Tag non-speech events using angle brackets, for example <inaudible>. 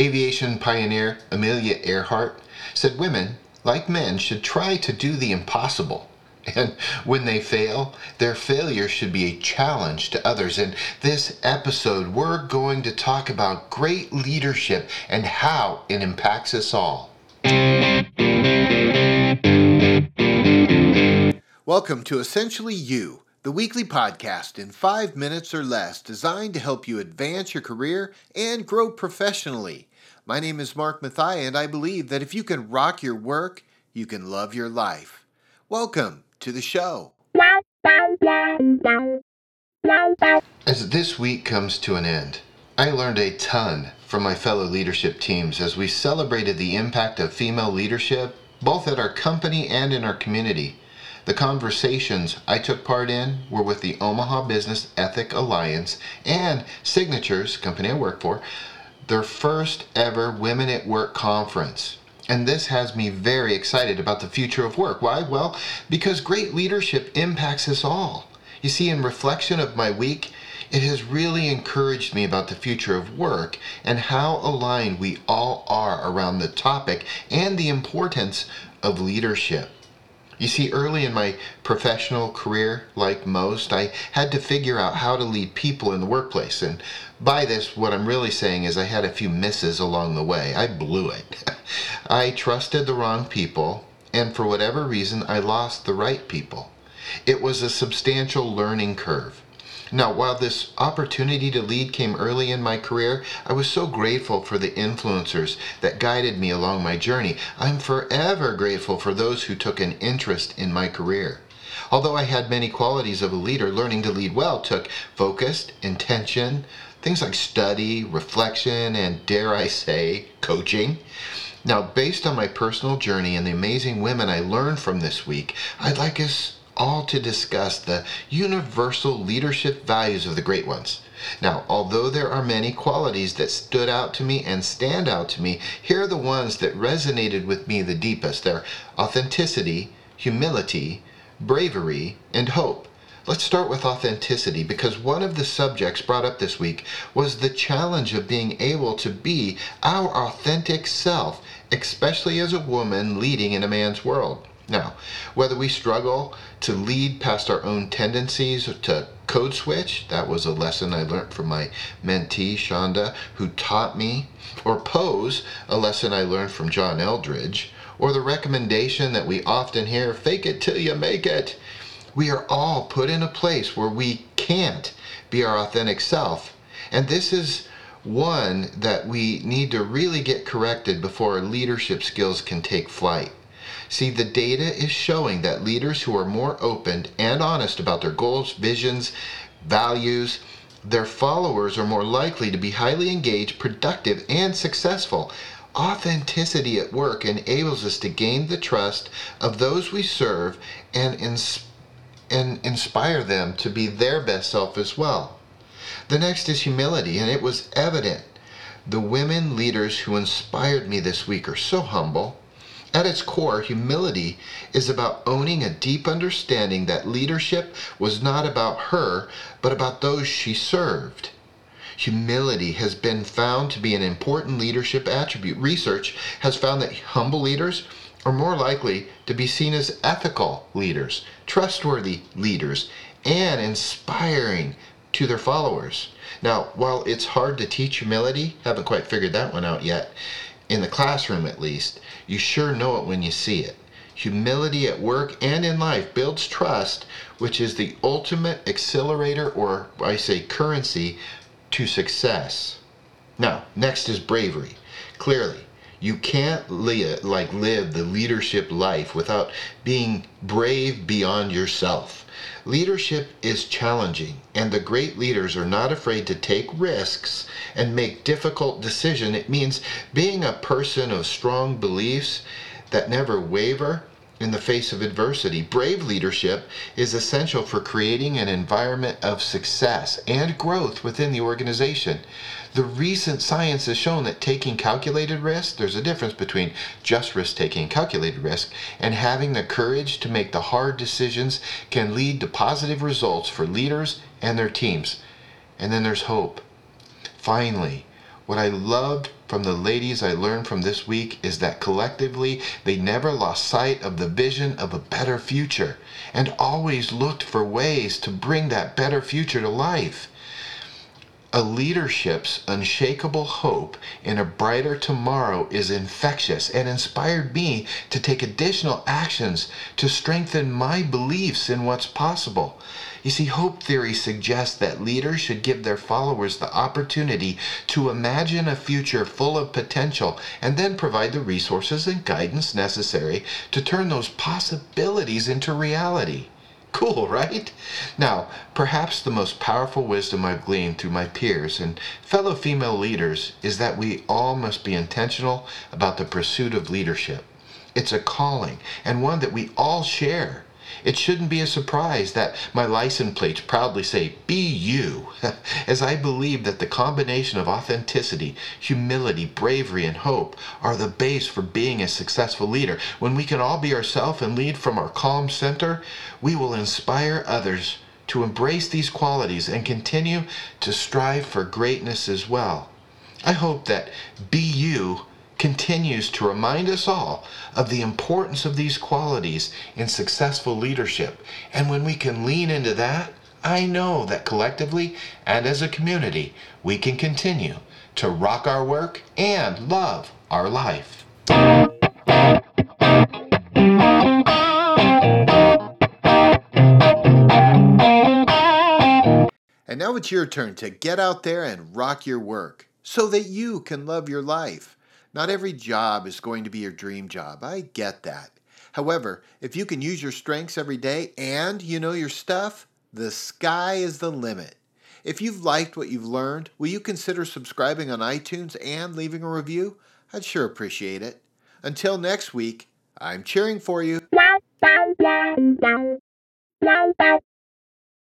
Aviation pioneer Amelia Earhart said women, like men, should try to do the impossible. <laughs> And when they fail, their failure should be a challenge to others. In this episode, we're going to talk about great leadership and how it impacts us all. Welcome to Essentially You, the weekly podcast in five minutes or less designed to help you advance your career and grow professionally. My name is Mark Mathia, and I believe that if you can rock your work, you can love your life. Welcome to the show. As this week comes to an end, I learned a ton from my fellow leadership teams as we celebrated the impact of female leadership both at our company and in our community. The conversations I took part in were with the Omaha Business Ethic Alliance and Signatures, company I work for, their first ever Women at Work conference. And this has me very excited about the future of work. Why? Well, because great leadership impacts us all. You see, in reflection of my week, it has really encouraged me about the future of work and how aligned we all are around the topic and the importance of leadership. You see, early in my professional career, like most, I had to figure out how to lead people in the workplace. And by this, what I'm really saying is I had a few misses along the way. I blew it. <laughs> I trusted the wrong people, and for whatever reason, I lost the right people. It was a substantial learning curve. Now, while this opportunity to lead came early in my career, I was so grateful for the influencers that guided me along my journey. I'm forever grateful for those who took an interest in my career. Although I had many qualities of a leader, learning to lead well took focused, intention, things like study, reflection, and dare I say, coaching. Now, based on my personal journey and the amazing women I learned from this week, I'd like us all to discuss the universal leadership values of the great ones. Now, although there are many qualities that stood out to me and stand out to me, here are the ones that resonated with me the deepest. They're authenticity, humility, bravery, and hope. Let's start with authenticity because one of the subjects brought up this week was the challenge of being able to be our authentic self, especially as a woman leading in a man's world. Now, whether we struggle to lead past our own tendencies to code switch, that was a lesson I learned from my mentee, Shonda, who taught me, or pose, a lesson I learned from John Eldredge, or the recommendation that we often hear fake it till you make it. We are all put in a place where we can't be our authentic self. And this is one that we need to really get corrected before our leadership skills can take flight. See, the data is showing that leaders who are more open and honest about their goals, visions, values, their followers are more likely to be highly engaged, productive, and successful. Authenticity at work enables us to gain the trust of those we serve and, ins- and inspire them to be their best self as well. The next is humility, and it was evident. The women leaders who inspired me this week are so humble, at its core, humility is about owning a deep understanding that leadership was not about her, but about those she served. Humility has been found to be an important leadership attribute. Research has found that humble leaders are more likely to be seen as ethical leaders, trustworthy leaders, and inspiring to their followers. Now, while it's hard to teach humility, haven't quite figured that one out yet, in the classroom at least, you sure know it when you see it. Humility at work and in life builds trust, which is the ultimate accelerator, or I say currency, to success. Now, next is bravery. Clearly, you can't live, like live the leadership life without being brave beyond yourself. Leadership is challenging, and the great leaders are not afraid to take risks and make difficult decisions. It means being a person of strong beliefs that never waver in the face of adversity. Brave leadership is essential for creating an environment of success and growth within the organization. The recent science has shown that taking calculated risk, there's a difference between just risk taking and calculated risk, and having the courage to make the hard decisions can lead to positive results for leaders and their teams. And then there's hope. Finally, What I loved from the ladies I learned from this week is that collectively they never lost sight of the vision of a better future and always looked for ways to bring that better future to life. A leadership's unshakable hope in a brighter tomorrow is infectious and inspired me to take additional actions to strengthen my beliefs in what's possible. You see, hope theory suggests that leaders should give their followers the opportunity to imagine a future full of potential and then provide the resources and guidance necessary to turn those possibilities into reality. Cool, right? Now, perhaps the most powerful wisdom I've gleaned through my peers and fellow female leaders is that we all must be intentional about the pursuit of leadership. It's a calling and one that we all share. It shouldn't be a surprise that my license plates proudly say, Be you, <laughs> as I believe that the combination of authenticity, humility, bravery, and hope are the base for being a successful leader. When we can all be ourselves and lead from our calm center, we will inspire others to embrace these qualities and continue to strive for greatness as well. I hope that Be You continues to remind us all of the importance of these qualities in successful leadership. And when we can lean into that, I know that collectively and as a community, we can continue to rock our work and love our life. And now it's your turn to get out there and rock your work so that you can love your life. Not every job is going to be your dream job. I get that. However, if you can use your strengths every day and you know your stuff, the sky is the limit. If you've liked what you've learned, will you consider subscribing on iTunes and leaving a review? I'd sure appreciate it. Until next week, I'm cheering for you.